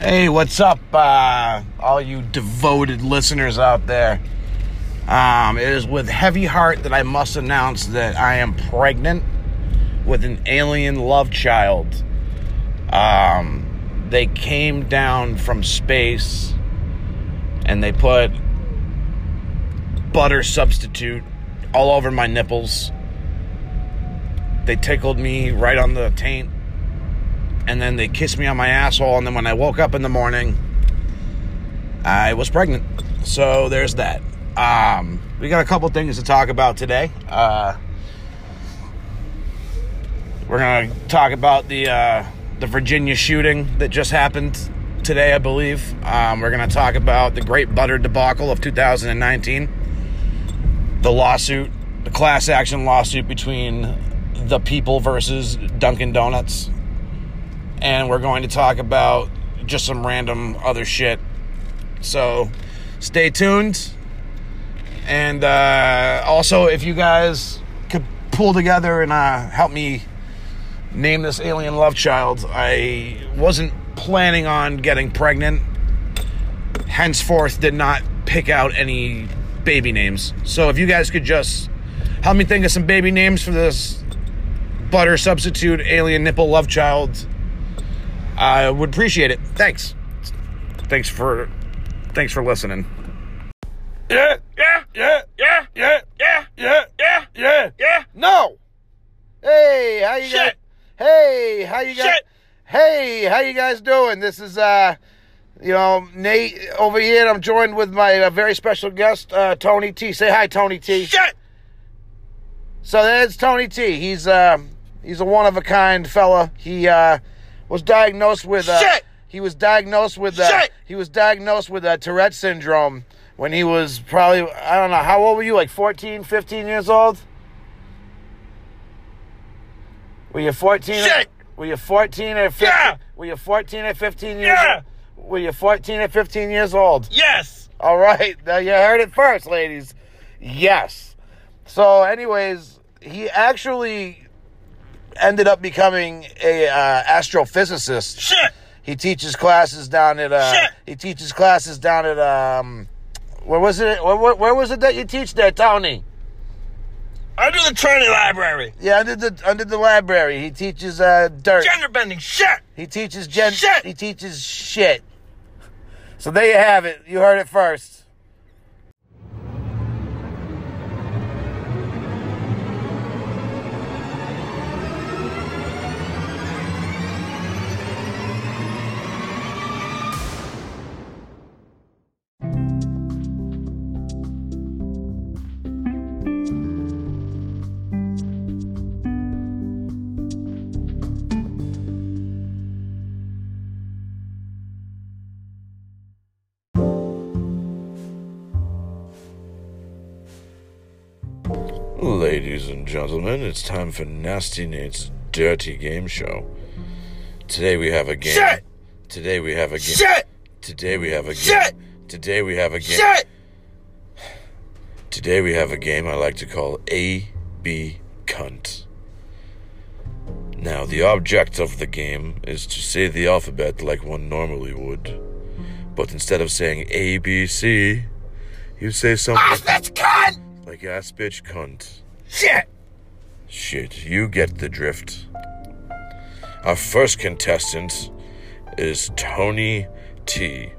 Hey, what's up, uh, all you devoted listeners out there? Um, it is with heavy heart that I must announce that I am pregnant with an alien love child. Um, they came down from space and they put butter substitute all over my nipples. They tickled me right on the taint and then they kissed me on my asshole and then when i woke up in the morning i was pregnant. So there's that. Um, we got a couple things to talk about today. Uh, we're gonna talk about the uh, the virginia shooting that just happened today i believe. Um, we're gonna talk about the great butter debacle of 2019 the lawsuit the class action lawsuit between the people versus dunkin donuts and we're going to talk about just some random other shit. So stay tuned. And uh, also, if you guys could pull together and uh, help me name this alien love child, I wasn't planning on getting pregnant. Henceforth, did not pick out any baby names. So if you guys could just help me think of some baby names for this butter substitute alien nipple love child I would appreciate it. Thanks. Thanks for thanks for listening. Yeah, yeah, yeah, yeah, yeah, yeah, yeah, yeah, yeah, yeah. No. Hey, how you Shit. guys? Hey, how you guys? Shit. Hey, how you guys doing? This is uh you know, Nate over here. I'm joined with my uh, very special guest, uh, Tony T. Say hi, Tony T. Shit! So there's Tony T. He's uh, he's a one of a kind fella. He uh, was diagnosed with uh, Shit! he was diagnosed with uh, Shit! he was diagnosed with uh, Tourette syndrome when he was probably I don't know how old were you like 14, 15 years old? Were you 14? Shit! Were you 14 or 15? Yeah! Were you 14 or 15 years Yeah! old? Were you 14 or 15 years old? Yes! All right, now you heard it first, ladies. Yes. So, anyways, he actually ended up becoming a uh, astrophysicist. Shit! He teaches classes down at uh, Shit. he teaches classes down at um, where was it? Where, where, where was it that you teach there, Tony? Under the Trinity Library. Yeah, under the under the library. He teaches uh, dirt. Gender bending. Shit! He teaches gen. Shit. He teaches shit. So there you have it. You heard it first. Ladies and gentlemen, it's time for Nasty Nate's Dirty Game Show. Today we have a game. Shit! Today we have a game. Shit! Today we have a game. Shit! Today we have a game. Shit! Today we have a game I like to call A B Cunt. Now, the object of the game is to say the alphabet like one normally would. But instead of saying A B C, you say something Ass bitch cunt! like ass bitch cunt. Shit! Shit, you get the drift. Our first contestant is Tony T.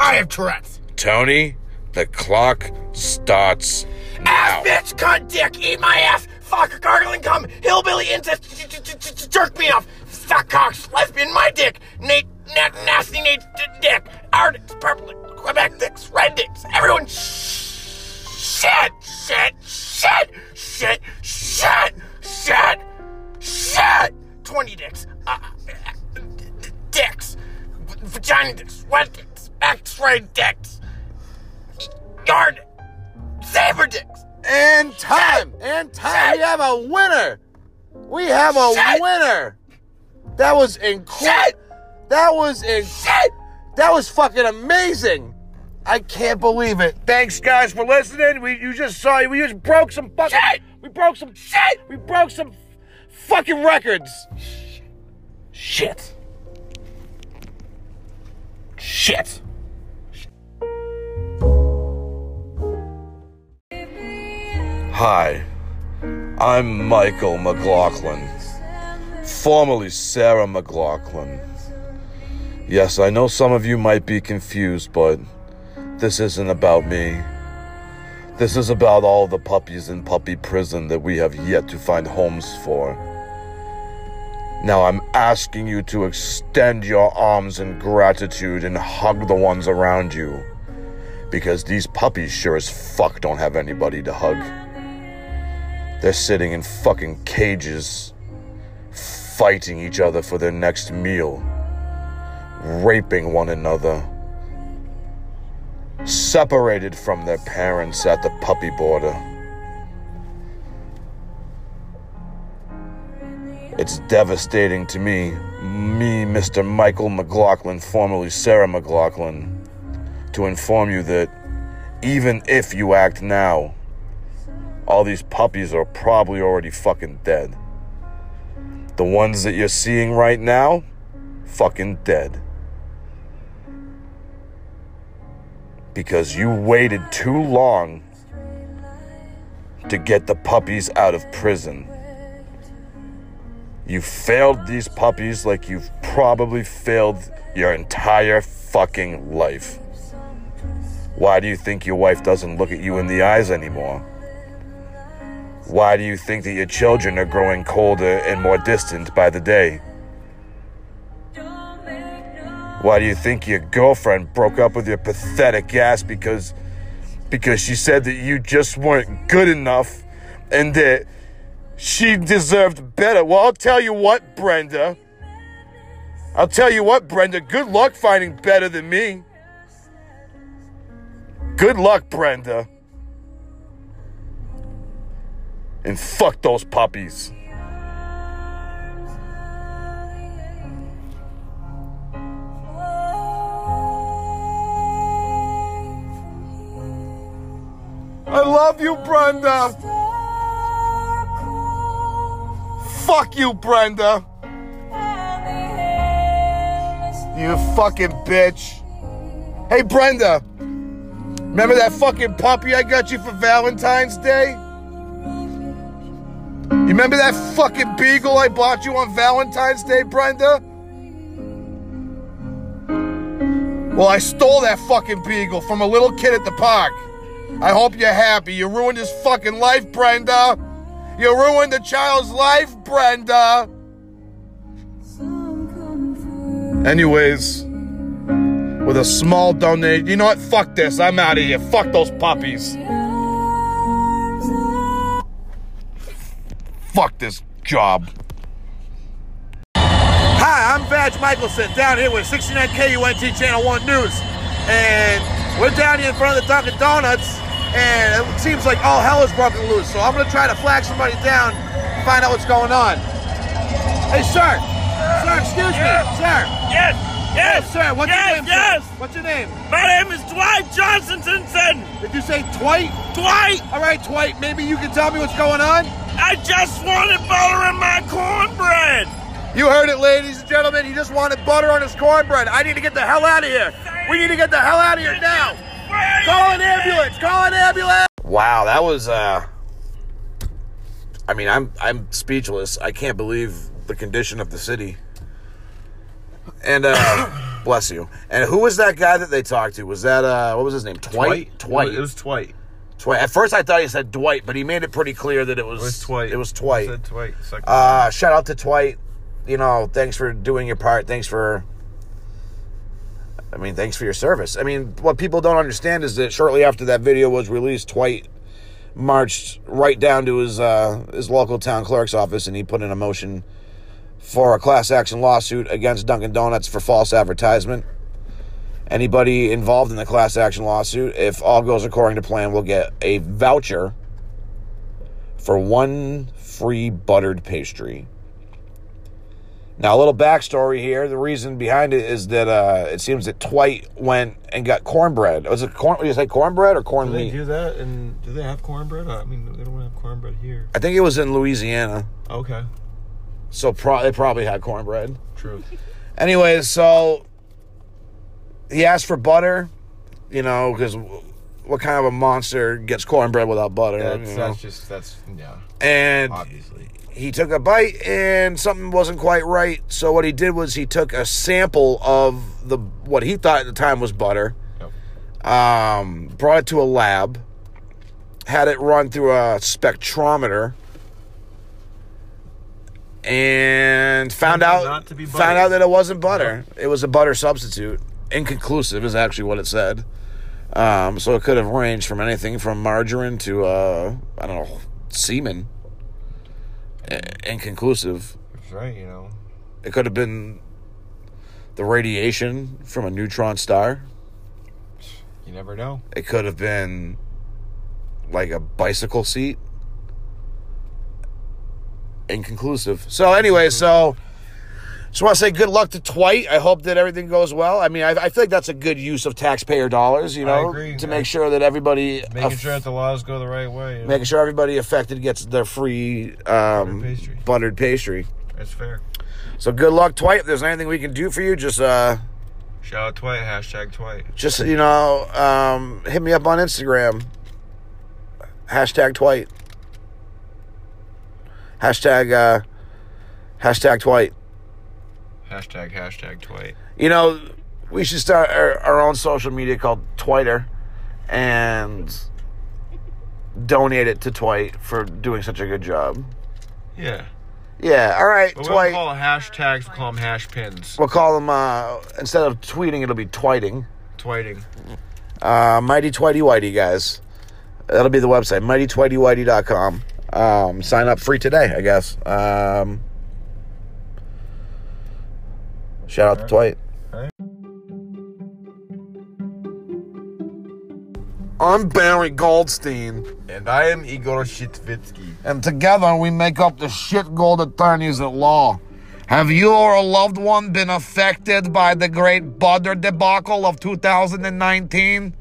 I have Tourette's. Tony, the clock starts now. Ass bitch cunt dick! Eat my ass! Fuck gargling cum! Hillbilly incest! Jerk me off! Fat cocks! Lesbian my dick! Nate, na- nasty Nate dick! Dicks, purple dicks, Quebec dicks, red dicks, everyone shit! Shit! Shit! Shit! Shit! Shit! Shit! 20 dicks. Uh, dicks. Vagina dicks. Wet dicks. X-ray dicks. Yard. Saber dicks. And time. And time. We have a winner. We have a Shit. winner. That was incredible. That was incredible. That was fucking amazing. I can't believe it. Thanks guys for listening. We you just saw we just broke some fucking Shit. we broke some Shit! we broke some fucking records. Shit. Shit. Hi, I'm Michael McLaughlin, formerly Sarah McLaughlin. Yes, I know some of you might be confused, but this isn't about me. This is about all the puppies in puppy prison that we have yet to find homes for. Now I'm asking you to extend your arms in gratitude and hug the ones around you. Because these puppies sure as fuck don't have anybody to hug. They're sitting in fucking cages, fighting each other for their next meal, raping one another, separated from their parents at the puppy border. It's devastating to me, me, Mr. Michael McLaughlin, formerly Sarah McLaughlin, to inform you that even if you act now, all these puppies are probably already fucking dead. The ones that you're seeing right now, fucking dead. Because you waited too long to get the puppies out of prison. You failed these puppies like you've probably failed your entire fucking life. Why do you think your wife doesn't look at you in the eyes anymore? Why do you think that your children are growing colder and more distant by the day? Why do you think your girlfriend broke up with your pathetic ass because because she said that you just weren't good enough and that she deserved better? Well, I'll tell you what, Brenda. I'll tell you what, Brenda. Good luck finding better than me. Good luck, Brenda. And fuck those puppies. Love you, Brenda. Fuck you, Brenda. You fucking bitch. Hey, Brenda. Remember that fucking puppy I got you for Valentine's Day? You remember that fucking beagle I bought you on Valentine's Day, Brenda? Well, I stole that fucking beagle from a little kid at the park. I hope you're happy. You ruined his fucking life, Brenda. You ruined the child's life, Brenda. Anyways, with a small donation, you know what? Fuck this. I'm out of here. Fuck those puppies. Fuck this job. Hi, I'm Badge Michelson down here with 69KUNT Channel 1 News. And we're down here in front of the Dunkin' Donuts. And it seems like all hell is broken loose. So I'm to try to flag somebody down and find out what's going on. Hey, sir. Sir, excuse me. Sir. Yes, yes, Sir, what's yes, your name? sir? yes. What's your name? My name is Dwight Johnson. Did you say Dwight? Dwight, All right, Dwight. Maybe you can tell me what's going on. I just wanted butter in my cornbread. You heard it, ladies and gentlemen. He just wanted butter on his cornbread. I need to get the hell out of here. We need to get the hell out of here now. Call an ambulance. Call an ambulance. Wow, that was uh I mean, I'm I'm speechless. I can't believe the condition of the city. And uh bless you. And who was that guy that they talked to? Was that uh what was his name? Dwight? Dwight. It was Dwight. Dwight. At first I thought he said Dwight, but he made it pretty clear that it was It was Dwight. It was Dwight. It said Dwight. Uh, shout out to Dwight. You know, thanks for doing your part. Thanks for. I mean, thanks for your service. I mean, what people don't understand is that shortly after that video was released, Dwight marched right down to his uh, his local town clerk's office and he put in a motion for a class action lawsuit against Dunkin' Donuts for false advertisement. Anybody involved in the class action lawsuit, if all goes according to plan, will get a voucher for one free buttered pastry. Now, a little backstory here. The reason behind it is that uh, it seems that Dwight went and got cornbread. Was it corn? Did you say cornbread or corn Do they meat? do that? And do they have cornbread? I mean, they don't have cornbread here. I think it was in Louisiana, Okay. so pro- they probably had cornbread. True. Anyways, so he asked for butter, you know, because what kind of a monster gets cornbread without butter? That's, you know? that's just that's yeah. and Obviously. he took a bite and something wasn't quite right. So what he did was he took a sample of the what he thought at the time was butter, Yep. um, brought it to a lab, had it run through a spectrometer, and found out out not to be found out that it wasn't butter. It was a butter substitute. Inconclusive is actually what it said. Um, so it could have ranged from anything from margarine to uh, I don't know semen. I- Inconclusive. That's right. You know. It could have been the radiation from a neutron star. You never know. It could have been like a bicycle seat. Inconclusive. So anyway, so just want to say good luck to Twite. I hope that everything goes well. I mean, I, I feel like that's a good use of taxpayer dollars. You I know, agree. to make sure that everybody Making aff- sure that the laws go the right way. you know? making sure everybody affected gets their free um, pastry. buttered pastry. That's fair. So good luck, Twite. If there's anything we can do for you, just uh, Shout out Twite. Hashtag Twite. just you know, um, hit me up on Instagram. Hashtag Twite. Hashtag uh, hashtag Twite. Hashtag hashtag Twite. You know, we should start our, our own social media called Twiter, and donate it to Twite for doing such a good job. Yeah. Yeah. All right, But we don't call hashtags. We'll call them hash pins. We'll call them uh, instead of tweeting, it'll be twiting. Twiting. Uh, Mighty Twitey Whitey, guys. That'll be the website, mightytwitey.whitey.com. Um, sign up free today, I guess. Um, shout out to Twite. Alright. I'm Barry Goldstein, And I am Igor Shitvitsky. and together we make up the shit gold attorneys at law. Have you or a loved one been affected by the great butter debacle of 2019?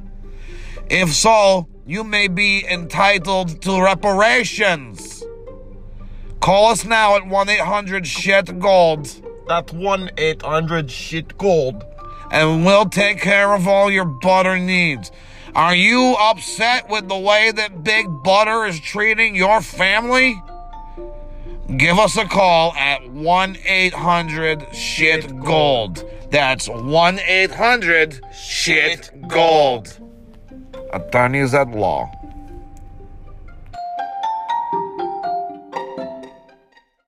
If so, you may be entitled to reparations. Call us now at 1 800 SHIT GOLD That's 1 800 shit gold. and we'll take care of all your butter needs. Are you upset with the way that Big Butter is treating your family? Give us a call at 1 800 SHIT GOLD. That's 1 800 SHIT GOLD. Attorneys at law.